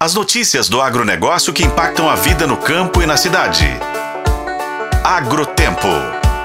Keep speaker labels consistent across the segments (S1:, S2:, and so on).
S1: As notícias do agronegócio que impactam a vida no campo e na cidade. Agrotempo.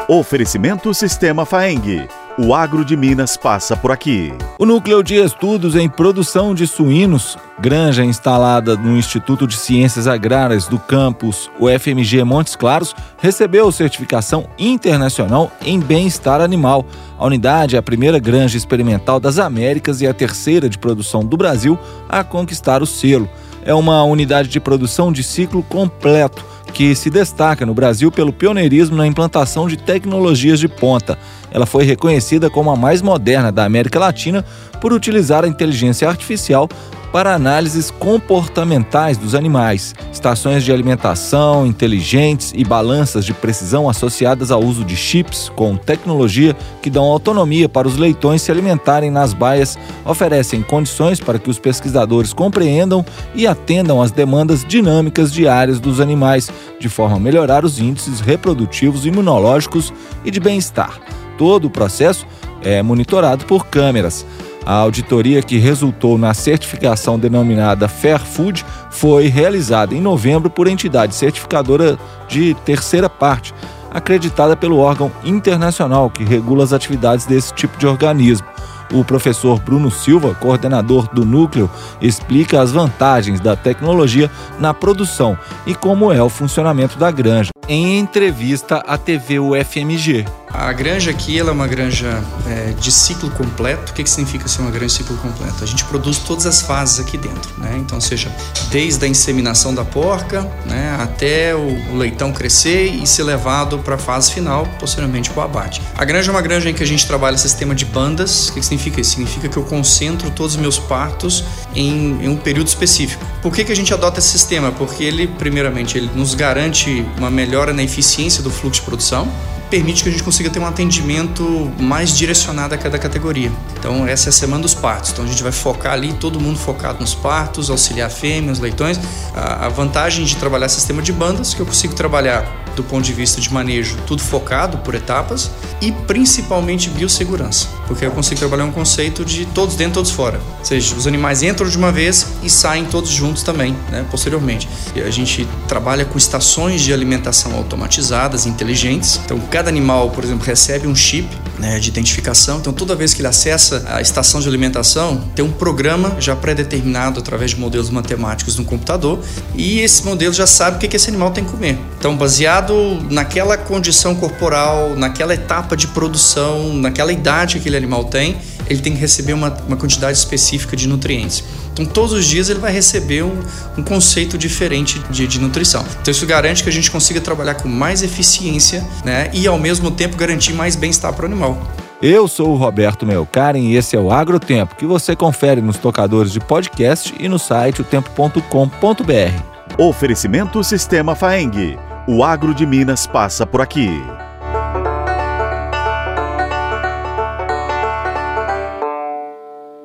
S2: Oferecimento Sistema Faeng. O agro de Minas passa por aqui.
S3: O Núcleo de Estudos em Produção de Suínos, granja instalada no Instituto de Ciências Agrárias do campus UFMG Montes Claros, recebeu certificação internacional em bem-estar animal. A unidade é a primeira granja experimental das Américas e a terceira de produção do Brasil a conquistar o selo é uma unidade de produção de ciclo completo que se destaca no Brasil pelo pioneirismo na implantação de tecnologias de ponta. Ela foi reconhecida como a mais moderna da América Latina por utilizar a inteligência artificial para análises comportamentais dos animais, estações de alimentação inteligentes e balanças de precisão associadas ao uso de chips com tecnologia que dão autonomia para os leitões se alimentarem nas baias, oferecem condições para que os pesquisadores compreendam e atendam às demandas dinâmicas diárias dos animais, de forma a melhorar os índices reprodutivos, imunológicos e de bem-estar. Todo o processo é monitorado por câmeras. A auditoria que resultou na certificação denominada Fair Food foi realizada em novembro por entidade certificadora de terceira parte, acreditada pelo órgão internacional que regula as atividades desse tipo de organismo. O professor Bruno Silva, coordenador do núcleo, explica as vantagens da tecnologia na produção e como é o funcionamento da granja. Em entrevista à TV UFMG.
S4: A granja aqui ela é uma granja é, de ciclo completo. O que, que significa ser uma granja de ciclo completo? A gente produz todas as fases aqui dentro, né? Então, seja desde a inseminação da porca, né, até o, leitão crescer e ser levado para a fase final, posteriormente para o abate. A granja é uma granja em que a gente trabalha sistema de bandas. O que, que significa isso? Significa que eu concentro todos os meus partos em, em um período específico. Por que, que a gente adota esse sistema? Porque ele, primeiramente, ele nos garante uma melhora na eficiência do fluxo de produção permite que a gente consiga ter um atendimento mais direcionado a cada categoria. Então, essa é a semana dos partos. Então, a gente vai focar ali, todo mundo focado nos partos, auxiliar fêmeas, leitões. A vantagem de trabalhar sistema de bandas, que eu consigo trabalhar do ponto de vista de manejo, tudo focado por etapas e principalmente biossegurança, porque eu consigo trabalhar um conceito de todos dentro, todos fora. Ou seja, os animais entram de uma vez e saem todos juntos também, né, posteriormente. E a gente trabalha com estações de alimentação automatizadas, inteligentes. Então, cada animal, por exemplo, recebe um chip né, de identificação. Então, toda vez que ele acessa a estação de alimentação, tem um programa já pré-determinado através de modelos matemáticos no computador e esse modelo já sabe o que esse animal tem que comer. Então, baseado naquela condição corporal, naquela etapa de produção, naquela idade que aquele animal tem, ele tem que receber uma, uma quantidade específica de nutrientes. Então, todos os dias ele vai receber um, um conceito diferente de, de, nutrição. Então, isso garante que a gente consiga trabalhar com mais eficiência né, e, ao mesmo tempo, garantir mais bem-estar para o animal.
S3: Eu sou o Roberto Melkaren e esse é o Agrotempo, que você confere nos tocadores de podcast e no site otempo.com.br.
S2: Oferecimento Sistema Faeng. O agro de Minas passa por aqui.